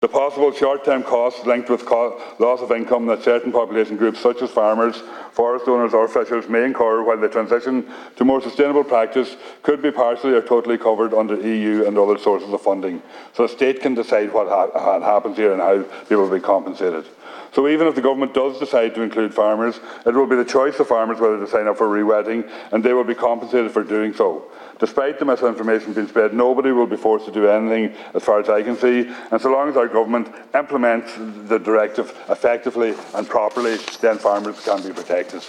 The possible short-term costs linked with co loss of income that certain population groups such as farmers, forest owners or fishers may incur while they transition to more sustainable practice could be partially or totally covered under EU and other sources of funding. So the state can decide what ha happens here and how people will be compensated. So even if the government does decide to include farmers, it will be the choice of farmers whether to sign up for rewetting and they will be compensated for doing so. Despite the misinformation being spread, nobody will be forced to do anything as far as I can see. And so long as our government implements the directive effectively and properly, then farmers can be protected.